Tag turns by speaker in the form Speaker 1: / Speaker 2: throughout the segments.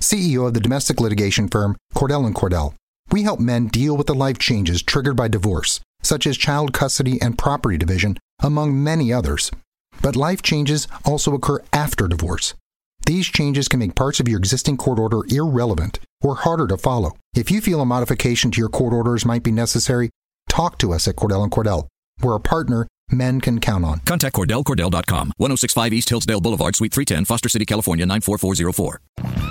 Speaker 1: CEO of the domestic litigation firm Cordell Cordell. We help men deal with the life changes triggered by divorce, such as child custody and property division, among many others. But life changes also occur after divorce. These changes can make parts of your existing court order irrelevant or harder to follow. If you feel a modification to your court orders might be necessary, talk to us at Cordell Cordell. We're a partner men can count on.
Speaker 2: Contact CordellCordell.com, 1065 East Hillsdale Boulevard, Suite 310, Foster City, California, 94404.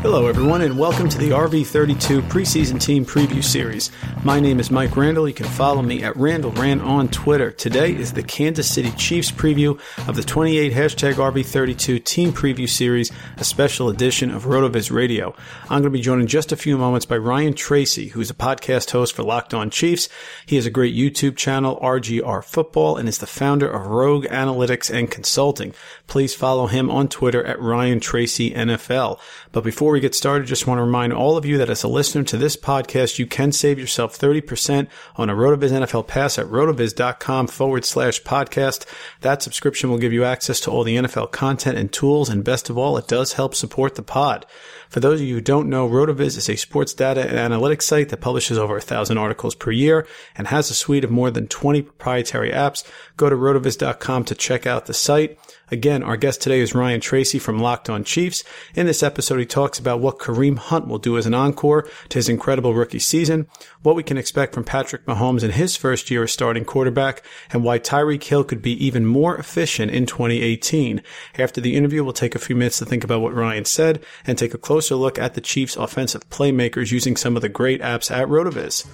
Speaker 3: Hello, everyone, and welcome to the RV32 preseason team preview series. My name is Mike Randall. You can follow me at Randall Rant on Twitter. Today is the Kansas City Chiefs preview of the 28 hashtag RV32 team preview series, a special edition of RotoViz Radio. I'm going to be joined in just a few moments by Ryan Tracy, who's a podcast host for Locked On Chiefs. He has a great YouTube channel, RGR Football, and is the founder of Rogue Analytics and Consulting. Please follow him on Twitter at Ryan Tracy NFL. But before we get started, just want to remind all of you that as a listener to this podcast, you can save yourself 30% on a RotoViz NFL pass at rotoviz.com forward slash podcast. That subscription will give you access to all the NFL content and tools. And best of all, it does help support the pod. For those of you who don't know, RotoViz is a sports data and analytics site that publishes over a thousand articles per year and has a suite of more than 20 proprietary apps. Go to rotoviz.com to check out the site. Again, our guest today is Ryan Tracy from Locked On Chiefs. In this episode, he talks about what Kareem Hunt will do as an encore to his incredible rookie season, what we can expect from Patrick Mahomes in his first year as starting quarterback, and why Tyreek Hill could be even more efficient in 2018. After the interview, we'll take a few minutes to think about what Ryan said and take a closer look at the Chiefs' offensive playmakers using some of the great apps at RotoViz.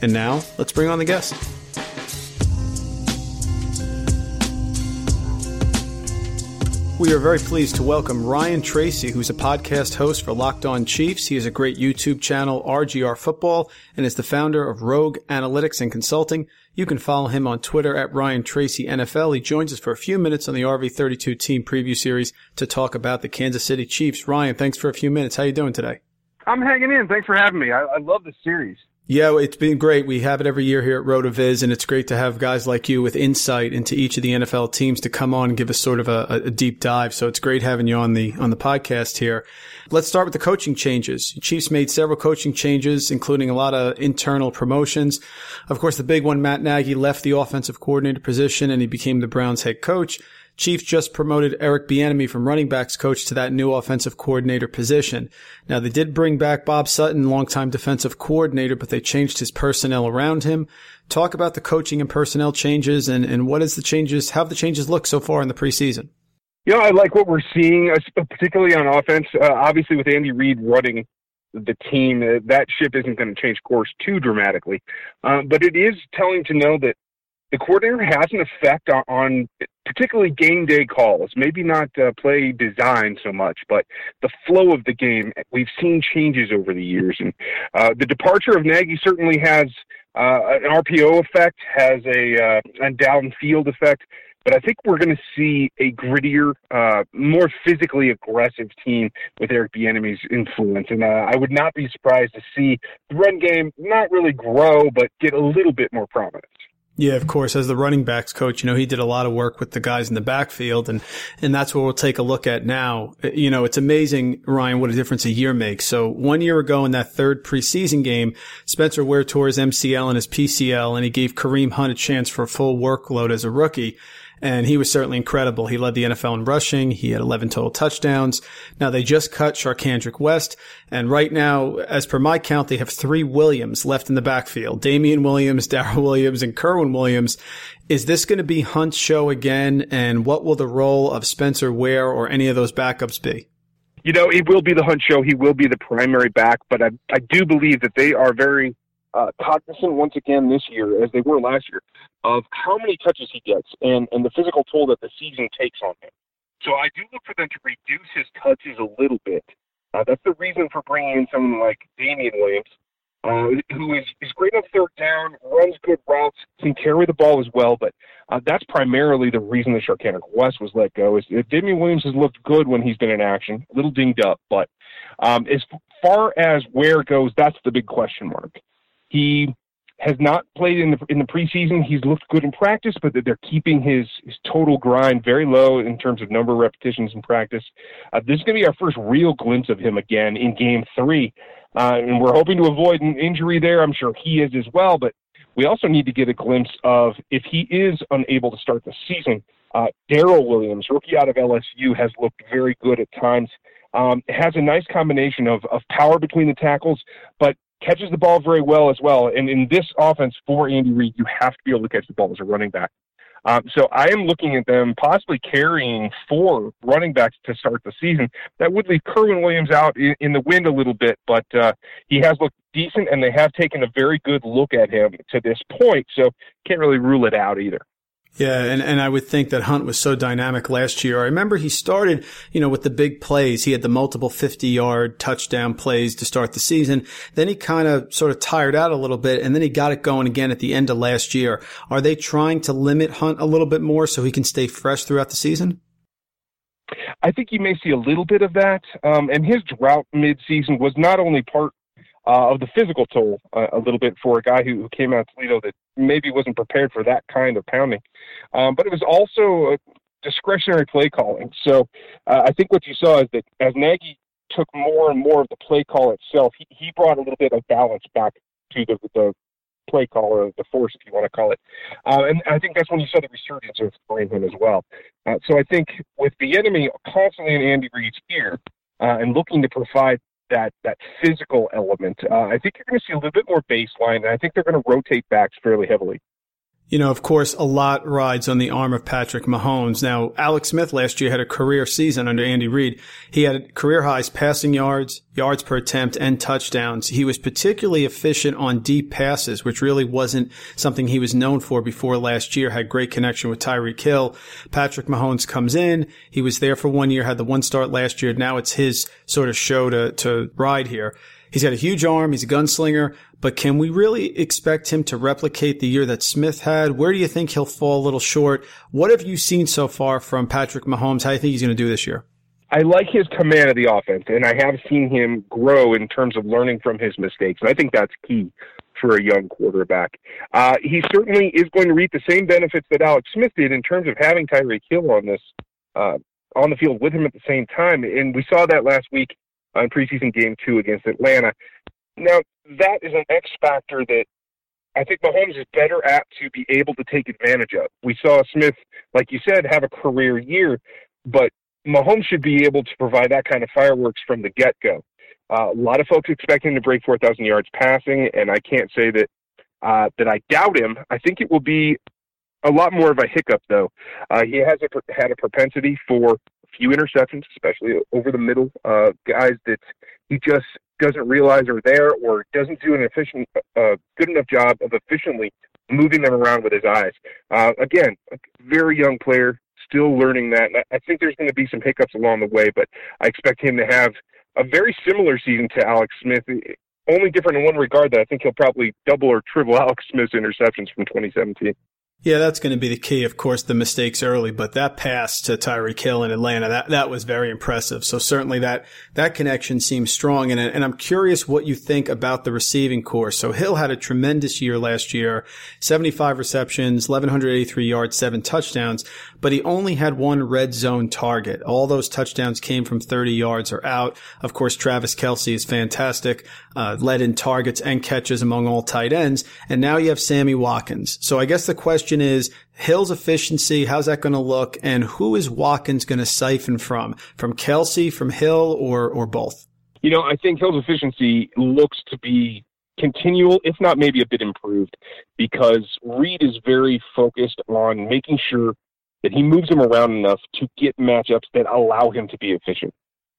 Speaker 3: And now, let's bring on the guest. We are very pleased to welcome Ryan Tracy, who's a podcast host for Locked On Chiefs. He has a great YouTube channel, RGR Football, and is the founder of Rogue Analytics and Consulting. You can follow him on Twitter at Ryan Tracy NFL. He joins us for a few minutes on the RV32 team preview series to talk about the Kansas City Chiefs. Ryan, thanks for a few minutes. How you doing today?
Speaker 4: I'm hanging in. Thanks for having me. I, I love the series.
Speaker 3: Yeah, it's been great. We have it every year here at RotoViz, and it's great to have guys like you with insight into each of the NFL teams to come on and give us sort of a, a, deep dive. So it's great having you on the on the podcast here. Let's start with the coaching changes. Chiefs made several coaching changes, including a lot of internal promotions. Of course, the big one, Matt Nagy left the offensive coordinator position and he became the Browns head coach. Chiefs just promoted Eric Bieniemy from running backs coach to that new offensive coordinator position. Now they did bring back Bob Sutton, longtime defensive coordinator, but they changed his personnel around him. Talk about the coaching and personnel changes and, and what is the changes, how have the changes looked so far in the preseason?
Speaker 4: You know, I like what we're seeing, uh, particularly on offense. Uh, obviously, with Andy Reid running the team, uh, that ship isn't going to change course too dramatically. Um, but it is telling to know that the coordinator has an effect on, on particularly game day calls. Maybe not uh, play design so much, but the flow of the game. We've seen changes over the years, and uh, the departure of Nagy certainly has uh, an RPO effect, has a, uh, downfield effect. But I think we're going to see a grittier, uh, more physically aggressive team with Eric Bieniemy's influence, and uh, I would not be surprised to see the run game not really grow, but get a little bit more prominence.
Speaker 3: Yeah, of course. As the running backs coach, you know, he did a lot of work with the guys in the backfield and, and that's what we'll take a look at now. You know, it's amazing, Ryan, what a difference a year makes. So one year ago in that third preseason game, Spencer Ware tore his MCL and his PCL and he gave Kareem Hunt a chance for a full workload as a rookie and he was certainly incredible. He led the NFL in rushing. He had 11 total touchdowns. Now they just cut Charcandrick West, and right now, as per my count, they have three Williams left in the backfield: Damien Williams, Darrel Williams, and Kerwynn Williams. Is this going to be Hunt's show again? And what will the role of Spencer Ware or any of those backups be?
Speaker 4: You know, it will be the Hunt show. He will be the primary back, but I, I do believe that they are very uh, cognizant once again this year, as they were last year, of how many touches he gets and, and the physical toll that the season takes on him. So I do look for them to reduce his touches a little bit. Uh, that's the reason for bringing in someone like Damien Williams, uh, who is, is great on third down, runs good routes, can carry the ball as well. But uh, that's primarily the reason that Charcandrick West was let go. Is Damien Williams has looked good when he's been in action, a little dinged up, but um, as far as where it goes, that's the big question mark. He has not played in the in the preseason. He's looked good in practice, but they're keeping his his total grind very low in terms of number of repetitions in practice. Uh, this is going to be our first real glimpse of him again in Game Three, uh, and we're hoping to avoid an injury there. I'm sure he is as well, but we also need to get a glimpse of if he is unable to start the season. Uh, Darrel Williams, rookie out of LSU, has looked very good at times. Um, has a nice combination of, of power between the tackles, but catches the ball very well as well. And in this offense for Andy Reid, you have to be able to catch the ball as a running back. Um, so I am looking at them possibly carrying four running backs to start the season. That would leave Kerwynn Williams out in, in the wind a little bit, but uh, he has looked decent, and they have taken a very good look at him to this point. So can't really rule it out either.
Speaker 3: Yeah, and, and I would think that Hunt was so dynamic last year. I remember he started, you know, with the big plays. He had the multiple 50 yard touchdown plays to start the season. Then he kind of sort of tired out a little bit and then he got it going again at the end of last year. Are they trying to limit Hunt a little bit more so he can stay fresh throughout the season?
Speaker 4: I think you may see a little bit of that. Um, and his drought midseason was not only part uh, of the physical toll uh, a little bit for a guy who, who came out of Toledo that maybe wasn't prepared for that kind of pounding. Um, but it was also discretionary play calling. So uh, I think what you saw is that as Nagy took more and more of the play call itself, he, he brought a little bit of balance back to the, the play call or the force, if you want to call it. Uh, and I think that's when you saw the resurgence of him as well. Uh, so I think with Bieniemy constantly in Andy Reid's ear uh, and looking to provide that that physical element. Uh, I think you're going to see a little bit more baseline, and I think they're going to rotate backs fairly heavily.
Speaker 3: You know, of course, a lot rides on the arm of Patrick Mahomes. Now, Alex Smith last year had a career season under Andy Reid. He had career highs passing yards, yards per attempt, and touchdowns. He was particularly efficient on deep passes, which really wasn't something he was known for before last year. Had great connection with Tyreek Hill. Patrick Mahomes comes in. He was there for one year, had the one start last year. Now it's his sort of show to, to ride here. He's got a huge arm. He's a gunslinger. But can we really expect him to replicate the year that Smith had? Where do you think he'll fall a little short? What have you seen so far from Patrick Mahomes? How do you think he's going to do this year?
Speaker 4: I like his command of the offense, and I have seen him grow in terms of learning from his mistakes. And I think that's key for a young quarterback. Uh, he certainly is going to reap the same benefits that Alex Smith did in terms of having Tyreek Hill on this uh, on the field with him at the same time. And we saw that last week on preseason game two against Atlanta. Now, that is an X factor that I think Mahomes is better at to be able to take advantage of. We saw Smith, like you said, have a career year, but Mahomes should be able to provide that kind of fireworks from the get go. Uh, a lot of folks expect him to break 4,000 yards passing, and I can't say that uh, that I doubt him. I think it will be a lot more of a hiccup, though. Uh, he has a, had a propensity for few interceptions, especially over the middle. Uh, guys that he just doesn't realize are there or doesn't do an efficient, uh, good enough job of efficiently moving them around with his eyes. Uh, again, very young player, still learning that. I think there's going to be some hiccups along the way, but I expect him to have a very similar season to Alex Smith. Only different in one regard that I think he'll probably double or triple Alex Smith's interceptions from 2017.
Speaker 3: Yeah, that's going to be the key. Of course, the mistakes early, but that pass to Tyreek Hill in Atlanta, that, that was very impressive. So certainly that, that connection seems strong. And, and I'm curious what you think about the receiving corps. So Hill had a tremendous year last year, 75 receptions, 1183 yards, seven touchdowns, but he only had one red zone target. All those touchdowns came from 30 yards or out. Of course, Travis Kelce is fantastic, uh, led in targets and catches among all tight ends. And now you have Sammy Watkins. So I guess the question question is Hill's efficiency. How's that going to look? And who is Watkins going to siphon from? From Kelce, from Hill, or or both?
Speaker 4: You know, I think Hill's efficiency looks to be continual, if not maybe a bit improved, because Reid is very focused on making sure that he moves him around enough to get matchups that allow him to be efficient.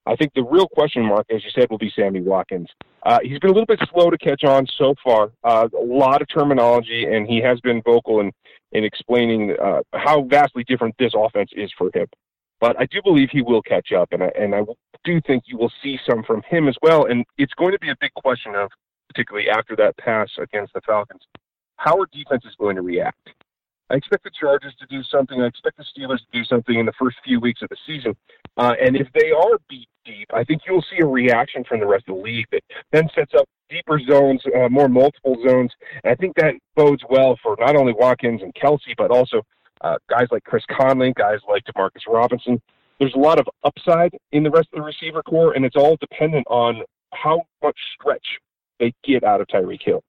Speaker 4: I think the real question mark, as you said, will be Sammy Watkins. Uh, he's been a little bit slow to catch on so far. Uh, a lot of terminology, and he has been vocal in, in explaining uh, how vastly different this offense is for him. But I do believe he will catch up, and I, and I do think you will see some from him as well. And it's going to be a big question of, particularly after that pass against the Falcons, how are defenses going to react? I expect the Chargers to do something. I expect the Steelers to do something in the first few weeks of the season. Uh, and if they are beat deep, I think you'll see a reaction from the rest of the league that then sets up deeper zones, uh, more multiple zones. And I think that bodes well for not only Watkins and Kelce, but also uh, guys like Chris Conley, guys like Demarcus Robinson. There's a lot of upside in the rest of the receiver corps, and it's all dependent on how much stretch they get out of Tyreek Hill.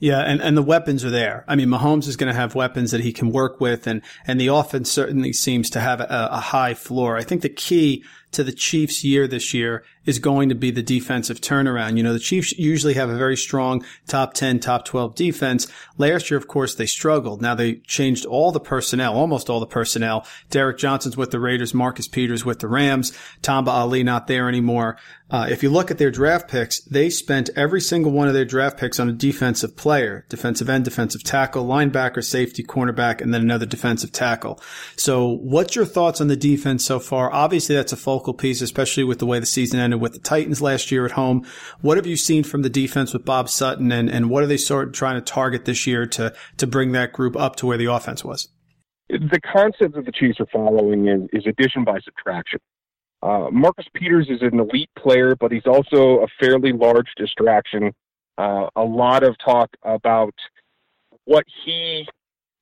Speaker 3: Yeah, and, and the weapons are there. I mean, Mahomes is going to have weapons that he can work with, and, and the offense certainly seems to have a, a high floor. I think the key to the Chiefs' year this year is going to be the defensive turnaround. You know, the Chiefs usually have a very strong top 10, top 12 defense. Last year, of course, they struggled. Now they changed all the personnel, almost all the personnel. Derrick Johnson's with the Raiders, Marcus Peters with the Rams, Tamba Hali not there anymore. Uh, if you look at their draft picks, they spent every single one of their draft picks on a defensive player, defensive end, defensive tackle, linebacker, safety, cornerback, and then another defensive tackle. So what's your thoughts on the defense so far? Obviously, that's a focal piece, especially with the way the season ended with the Titans last year at home. What have you seen from the defense with Bob Sutton and, and what are they sort of trying to target this year to, to bring that group up to where the offense was?
Speaker 4: The concept that the Chiefs are following is, is addition by subtraction. Uh, Marcus Peters is an elite player, but he's also a fairly large distraction. Uh, a lot of talk about what he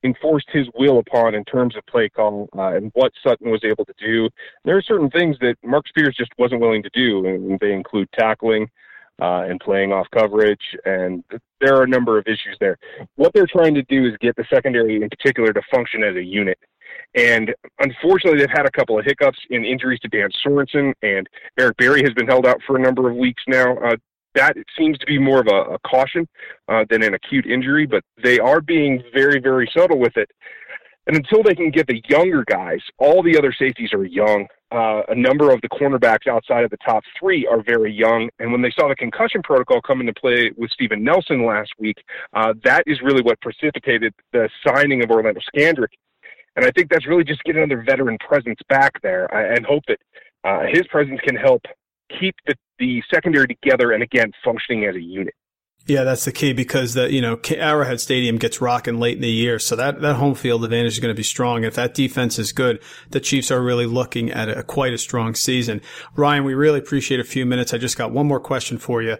Speaker 4: enforced his will upon in terms of play call uh, and what Sutton was able to do. There are certain things that Marcus Peters just wasn't willing to do, and they include tackling uh, and playing off coverage, and there are a number of issues there. What they're trying to do is get the secondary in particular to function as a unit. And unfortunately, they've had a couple of hiccups in injuries to Dan Sorensen, and Eric Berry has been held out for a number of weeks now. Uh, that seems to be more of a, a caution uh, than an acute injury, but they are being very, very subtle with it. And until they can get the younger guys, all the other safeties are young. Uh, a number of the cornerbacks outside of the top three are very young. And when they saw the concussion protocol come into play with Steven Nelson last week, uh, that is really what precipitated the signing of Orlando Scandrick and I think that's really just getting another veteran presence back there and hope that uh, his presence can help keep the, the secondary together and again functioning as a unit.
Speaker 3: Yeah, that's the key because the you know Arrowhead Stadium gets rocking late in the year, so that that home field advantage is going to be strong. If that defense is good, the Chiefs are really looking at a, quite a strong season. Ryan, we really appreciate a few minutes. I just got one more question for you.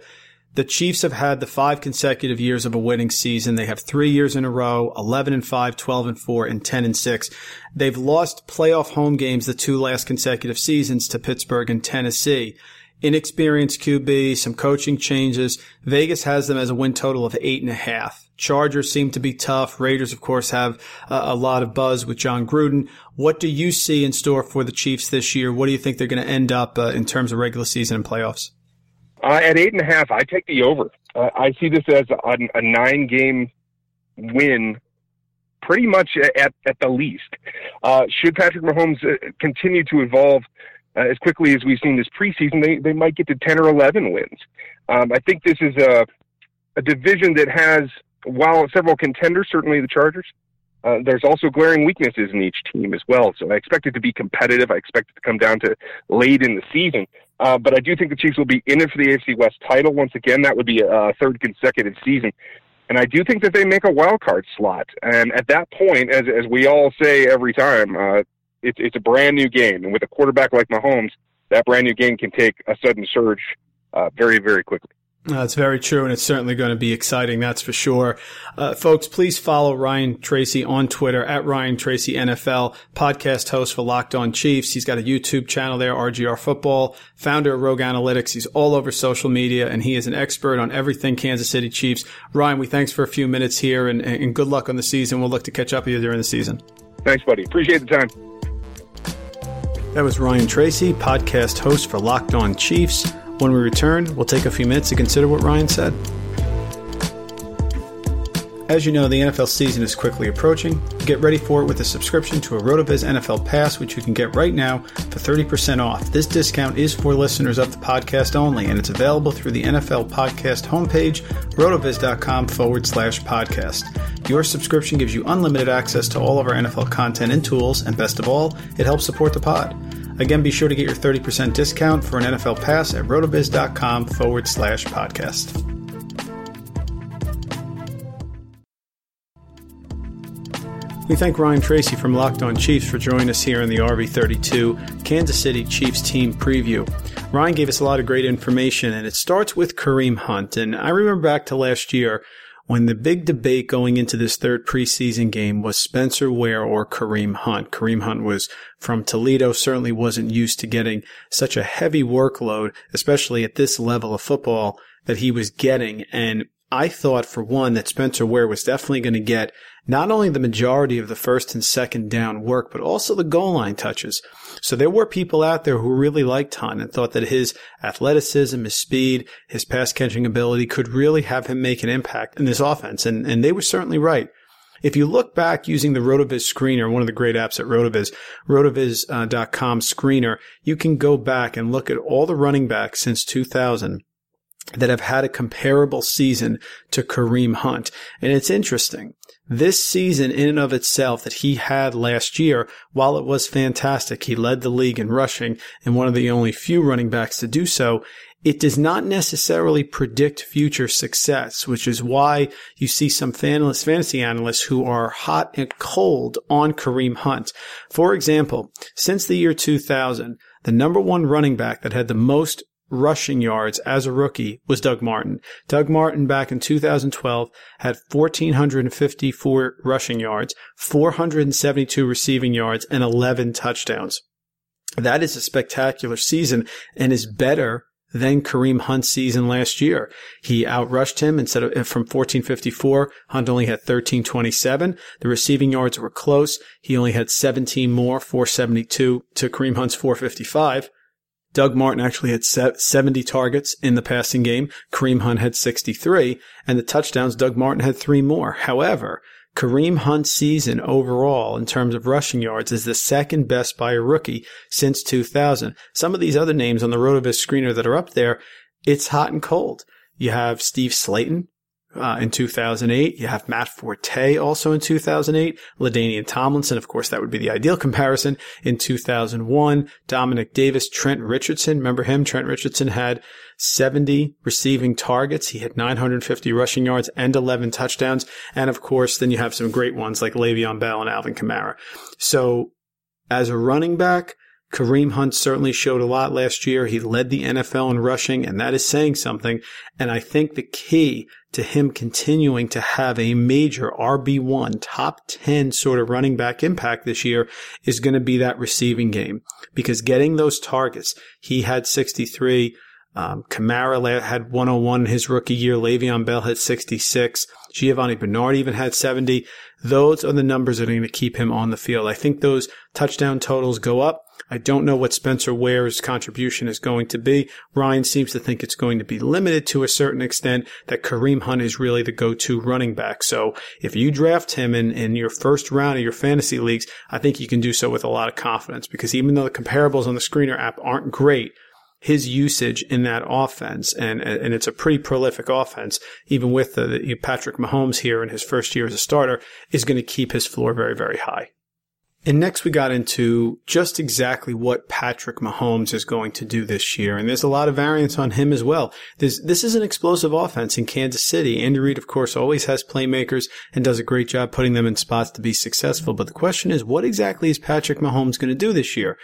Speaker 3: The Chiefs have had the five consecutive years of a winning season. They have three years in a row, 11 and 5, 12 and 4, and 10 and 6. They've lost playoff home games the two last consecutive seasons to Pittsburgh and Tennessee. Inexperienced QB, some coaching changes. Vegas has them as a win total of eight and a half. Chargers seem to be tough. Raiders, of course, have a, a lot of buzz with Jon Gruden. What do you see in store for the Chiefs this year? What do you think they're going to end up uh, in terms of regular season and playoffs?
Speaker 4: Uh, at eight and a half, I take the over. Uh, I see this as a, a nine game win pretty much at, at the least. Uh, should Patrick Mahomes uh, continue to evolve uh, as quickly as we've seen this preseason, they, they might get to 10 or 11 wins. Um, I think this is a, a division that has, while several contenders, certainly the Chargers, uh, there's also glaring weaknesses in each team as well. So I expect it to be competitive. I expect it to come down to late in the season. Uh, but I do think the Chiefs will be in it for the AFC West title once again. That would be a third consecutive season. And I do think that they make a wild card slot. And at that point, as, as we all say every time, uh, it's, it's a brand new game. And with a quarterback like Mahomes, that brand new game can take a sudden surge uh, very, very quickly.
Speaker 3: That's very true, and it's certainly going to be exciting, that's for sure. Uh, folks, please follow Ryan Tracy on Twitter at Ryan Tracy NFL, podcast host for Locked On Chiefs. He's got a YouTube channel there, RGR Football, founder of Rogue Analytics. He's all over social media, and he is an expert on everything Kansas City Chiefs. Ryan, we thanks for a few minutes here, and, and good luck on the season. We'll look to catch up with you during the season.
Speaker 4: Thanks, buddy. Appreciate the time.
Speaker 3: That was Ryan Tracy, podcast host for Locked On Chiefs. When we return, we'll take a few minutes to consider what Ryan said. As you know, the NFL season is quickly approaching. Get ready for it with a subscription to a RotoViz NFL Pass, which you can get right now for 30% off. This discount is for listeners of the podcast only, and it's available through the NFL Podcast homepage, rotoviz.com forward slash podcast. Your subscription gives you unlimited access to all of our NFL content and tools, and best of all, it helps support the pod. Again, be sure to get your 30% discount for an NFL pass at rotoviz.com forward slash podcast. We thank Ryan Tracy from Locked On Chiefs for joining us here in the RV32 Kansas City Chiefs team preview. Ryan gave us a lot of great information, and it starts with Kareem Hunt. And I remember back to last year when the big debate going into this third preseason game was Spencer Ware or Kareem Hunt. Kareem Hunt was from Toledo, certainly wasn't used to getting such a heavy workload, especially at this level of football that he was getting. And I thought for one that Spencer Ware was definitely going to get not only the majority of the first and second down work, but also the goal line touches. So there were people out there who really liked Hunt and thought that his athleticism, his speed, his pass catching ability could really have him make an impact in this offense. And, and they were certainly right. If you look back using the RotoViz screener, one of the great apps at RotoViz, rotoviz.com uh, screener, you can go back and look at all the running backs since 2000 that have had a comparable season to Kareem Hunt. And it's interesting. This season in and of itself that he had last year, while it was fantastic, he led the league in rushing and one of the only few running backs to do so. It does not necessarily predict future success, which is why you see some fantasy analysts who are hot and cold on Kareem Hunt. For example, since the year 2000, the number one running back that had the most rushing yards as a rookie was Doug Martin. Doug Martin back in 2012 had 1,454 rushing yards, 472 receiving yards, and 11 touchdowns. That is a spectacular season and is better than Kareem Hunt's season last year. He outrushed him instead of from 1454. Hunt only had 1327. The receiving yards were close. He only had 17 more, 472 to Kareem Hunt's 455. Doug Martin actually had 70 targets in the passing game. Kareem Hunt had 63 and the touchdowns, Doug Martin had three more. However, Kareem Hunt's season overall in terms of rushing yards is the second best by a rookie since 2000. Some of these other names on the RotoViz screener that are up there, it's hot and cold. You have Steve Slaton, uh, in 2008. You have Matt Forte also in 2008. LaDainian Tomlinson, of course, that would be the ideal comparison in 2001. Domanick Davis, Trent Richardson. Remember him? Trent Richardson had 70 receiving targets. He had 950 rushing yards and 11 touchdowns. And of course, then you have some great ones like Le'Veon Bell and Alvin Kamara. So as a running back, Kareem Hunt certainly showed a lot last year. He led the NFL in rushing, and that is saying something. And I think the key to him continuing to have a major RB1 top 10 sort of running back impact this year is going to be that receiving game because getting those targets, he had 63. Um, Kamara had 101 his rookie year. Le'Veon Bell had 66. Giovani Bernard even had 70. Those are the numbers that are going to keep him on the field. I think those touchdown totals go up. I don't know what Spencer Ware's contribution is going to be. Ryan seems to think it's going to be limited to a certain extent, that Kareem Hunt is really the go-to running back. So if you draft him in, in your first round of your fantasy leagues, I think you can do so with a lot of confidence because even though the comparables on the screener app aren't great, his usage in that offense, and and it's a pretty prolific offense, even with the, the Patrick Mahomes here in his first year as a starter, is going to keep his floor very very high. And next we got into just exactly what Patrick Mahomes is going to do this year. And there's a lot of variance on him as well. There's, this is an explosive offense in Kansas City. Andy Reid, of course, always has playmakers and does a great job putting them in spots to be successful. But the question is, what exactly is Patrick Mahomes going to do this year?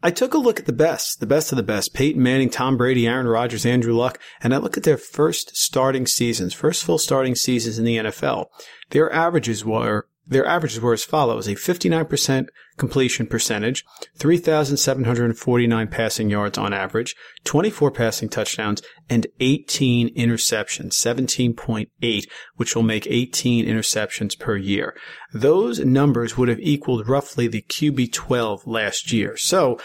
Speaker 3: I took a look at the best, the best of the best, Peyton Manning, Tom Brady, Aaron Rodgers, Andrew Luck, and I look at their first starting seasons, first full starting seasons in the NFL. Their averages were their averages were as follows: a 59% completion percentage, 3,749 passing yards on average, 24 passing touchdowns, and 18 interceptions, 17.8, which will make 18 interceptions per year. Those numbers would have equaled roughly the QB 12 last year. So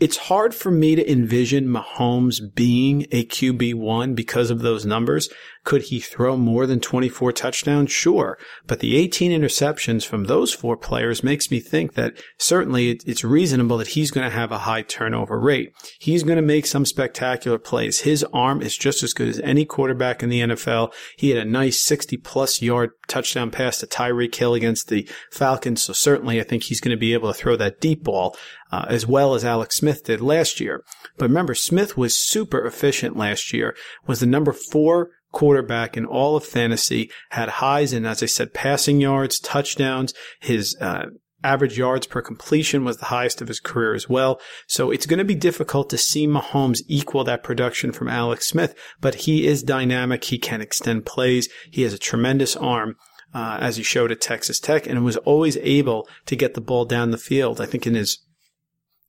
Speaker 3: it's hard for me to envision Mahomes being a QB1 because of those numbers. Could he throw more than 24 touchdowns? Sure. But the 18 interceptions from those four players makes me think that certainly it's reasonable that he's going to have a high turnover rate. He's going to make some spectacular plays. His arm is just as good as any quarterback in the NFL. He had a nice 60 plus yard touchdown pass to Tyreek Hill against the Falcons. So certainly I think he's going to be able to throw that deep ball. Uh, as well as Alex Smith did last year. But remember, Smith was super efficient last year, was the number four quarterback in all of fantasy, had highs in, as I said, passing yards, touchdowns. His uh, average yards per completion was the highest of his career as well. So it's going to be difficult to see Mahomes equal that production from Alex Smith, but he is dynamic. He can extend plays. He has a tremendous arm. Uh, as he showed at Texas Tech and was always able to get the ball down the field. I think in his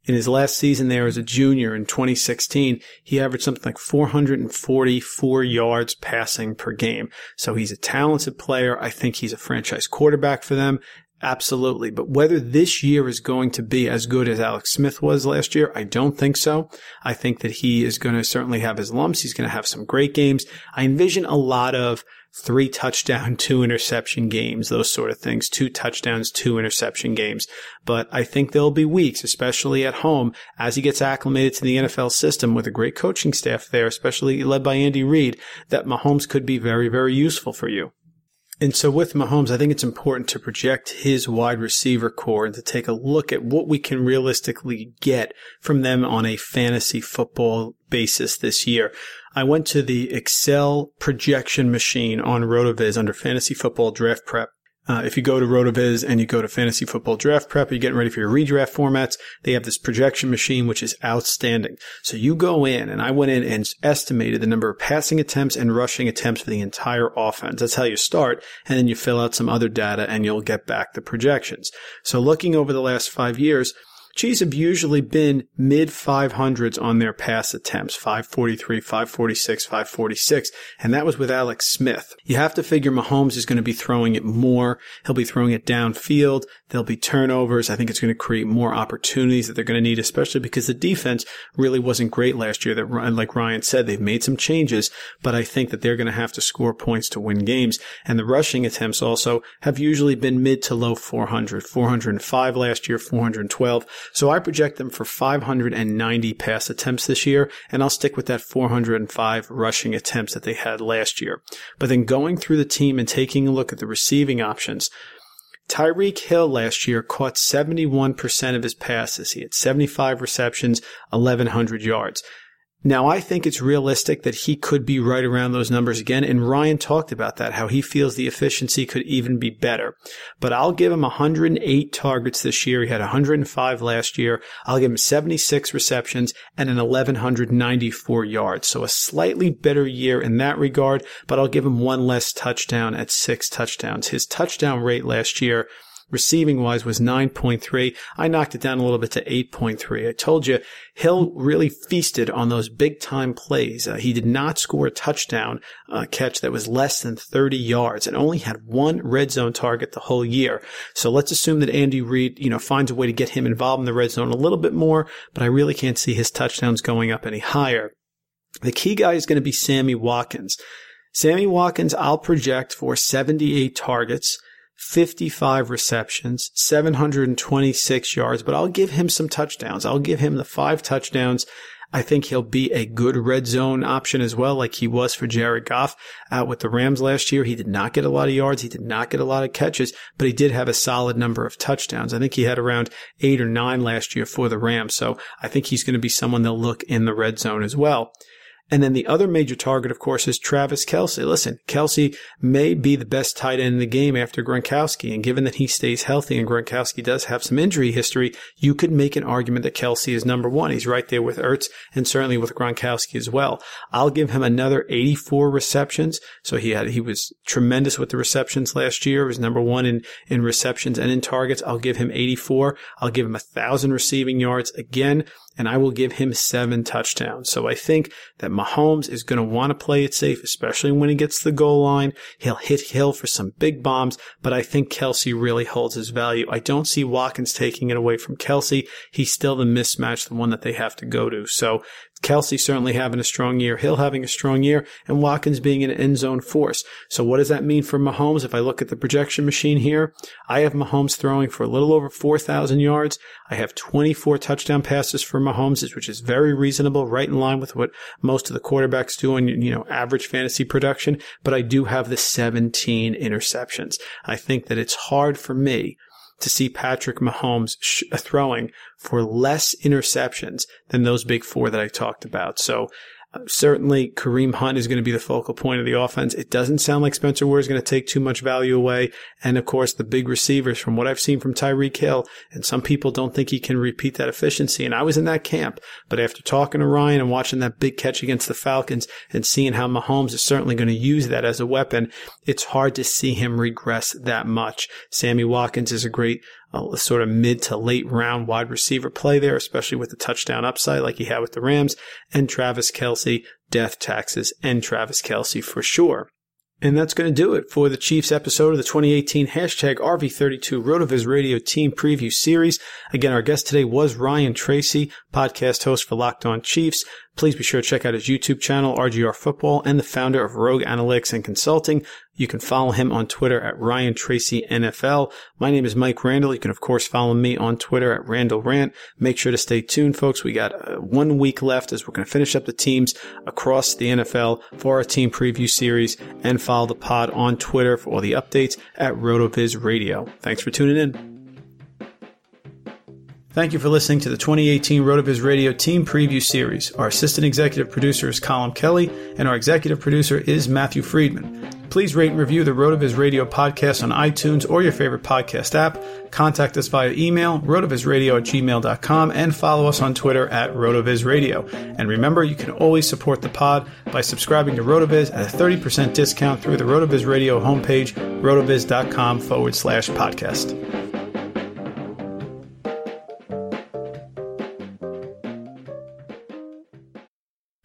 Speaker 3: in his last season there as a junior in 2016, he averaged something like 444 yards passing per game. So he's a talented player. I think he's a franchise quarterback for them. Absolutely. But whether this year is going to be as good as Alex Smith was last year, I don't think so. I think that he is going to certainly have his lumps. He's going to have some great games. I envision a lot of three touchdown, two interception games, those sort of things, two touchdowns, two interception games. But I think there'll be weeks, especially at home, as he gets acclimated to the NFL system with a great coaching staff there, especially led by Andy Reid, that Mahomes could be very, very useful for you. And so with Mahomes, I think it's important to project his wide receiver corps and to take a look at what we can realistically get from them on a fantasy football basis this year. I went to the Excel projection machine on RotoViz under fantasy football draft prep. Uh, if you go to RotoViz and you go to Fantasy Football Draft Prep, you're getting ready for your redraft formats. They have this projection machine, which is outstanding. So you go in, and I went in and estimated the number of passing attempts and rushing attempts for the entire offense. That's how you start, and then you fill out some other data, and you'll get back the projections. So looking over the last five years, Chiefs have usually been mid 500s on their pass attempts 543, 546, 546, and that was with Alex Smith. You have to figure Mahomes is going to be throwing it more. He'll be throwing it downfield. There'll be turnovers. I think it's going to create more opportunities that they're going to need, especially because the defense really wasn't great last year. That, like Ryan said, they've made some changes, but I think that they're going to have to score points to win games. And the rushing attempts also have usually been mid to low 400, 405 last year, 412. So I project them for 590 pass attempts this year, and I'll stick with that 405 rushing attempts that they had last year. But then going through the team and taking a look at the receiving options, Tyreek Hill last year caught 71% of his passes. He had 75 receptions, 1100 yards. Now, I think it's realistic that he could be right around those numbers again. And Ryan talked about that, how he feels the efficiency could even be better. But I'll give him 108 targets this year. He had 105 last year. I'll give him 76 receptions and an 1194 yards. So a slightly better year in that regard, but I'll give him one less touchdown at six touchdowns. His touchdown rate last year receiving wise was 9.3. I knocked it down a little bit to 8.3. I told you Hill really feasted on those big time plays. Uh, he did not score a touchdown uh, catch that was less than 30 yards and only had one red zone target the whole year. So let's assume that Andy Reid, you know, finds a way to get him involved in the red zone a little bit more, but I really can't see his touchdowns going up any higher. The key guy is going to be Sammy Watkins. Sammy Watkins, I'll project for 78 targets, 55 receptions, 726 yards, but I'll give him some touchdowns. I'll give him the five touchdowns. I think he'll be a good red zone option as well, like he was for Jared Goff out with the Rams last year. He did not get a lot of yards. He did not get a lot of catches, but he did have a solid number of touchdowns. I think he had around eight or nine last year for the Rams. So I think he's going to be someone they'll look in the red zone as well. And then the other major target, of course, is Travis Kelce. Listen, Kelce may be the best tight end in the game after Gronkowski. And given that he stays healthy and Gronkowski does have some injury history, you could make an argument that Kelsey is number one. He's right there with Ertz and certainly with Gronkowski as well. I'll give him another 84 receptions. So he had, he was tremendous with the receptions last year. He was number one in, in receptions and in targets. I'll give him 84. I'll give him a thousand receiving yards again and I will give him seven touchdowns. So I think that Mahomes is going to want to play it safe, especially when he gets the goal line. He'll hit Hill for some big bombs, but I think Kelce really holds his value. I don't see Watkins taking it away from Kelce. He's still the mismatch, the one that they have to go to. So Kelce certainly having a strong year, Hill having a strong year, and Watkins being an end zone force. So what does that mean for Mahomes? If I look at the projection machine here, I have Mahomes throwing for a little over 4,000 yards. I have 24 touchdown passes for Mahomes, which is very reasonable, right in line with what most of the quarterbacks do in, you know, average fantasy production. But I do have the 17 interceptions. I think that it's hard for me to see Patrick Mahomes sh- throwing for less interceptions than those big four that I talked about. So Certainly, Kareem Hunt is going to be the focal point of the offense. It doesn't sound like Spencer Ware is going to take too much value away. And of course, the big receivers from what I've seen from Tyreek Hill, and some people don't think he can repeat that efficiency. And I was in that camp. But after talking to Ryan and watching that big catch against the Falcons and seeing how Mahomes is certainly going to use that as a weapon, it's hard to see him regress that much. Sammy Watkins is a great a sort of mid to late round wide receiver play there, especially with the touchdown upside like he had with the Rams, and Travis Kelce, death taxes, and Travis Kelce for sure. And that's going to do it for the Chiefs episode of the 2018 hashtag RV32 RotoViz Radio Team Preview Series. Again, our guest today was Ryan Tracy, podcast host for Locked On Chiefs. Please be sure to check out his YouTube channel, RGR Football, and the founder of Rogue Analytics and Consulting. You can follow him on Twitter at Ryan Tracy NFL. My name is Mike Randall. You can, of course, follow me on Twitter at Randall Rant. Make sure to stay tuned, folks. We got uh, one week left as we're going to finish up the teams across the NFL for our team preview series and follow the pod on Twitter for all the updates at RotoViz Radio. Thanks for tuning in. Thank you for listening to the 2018 RotoViz Radio Team Preview Series. Our assistant executive producer is Colin Kelly, and our executive producer is Matthew Friedman. Please rate and review the RotoViz Radio podcast on iTunes or your favorite podcast app. Contact us via email, rotovizradio at gmail.com, and follow us on Twitter at rotovizradio. And remember, you can always support the pod by subscribing to RotoViz at a 30% discount through the RotoViz Radio homepage, rotoviz.com forward slash podcast.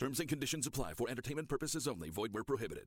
Speaker 5: Terms and conditions apply for entertainment purposes only. Void where prohibited.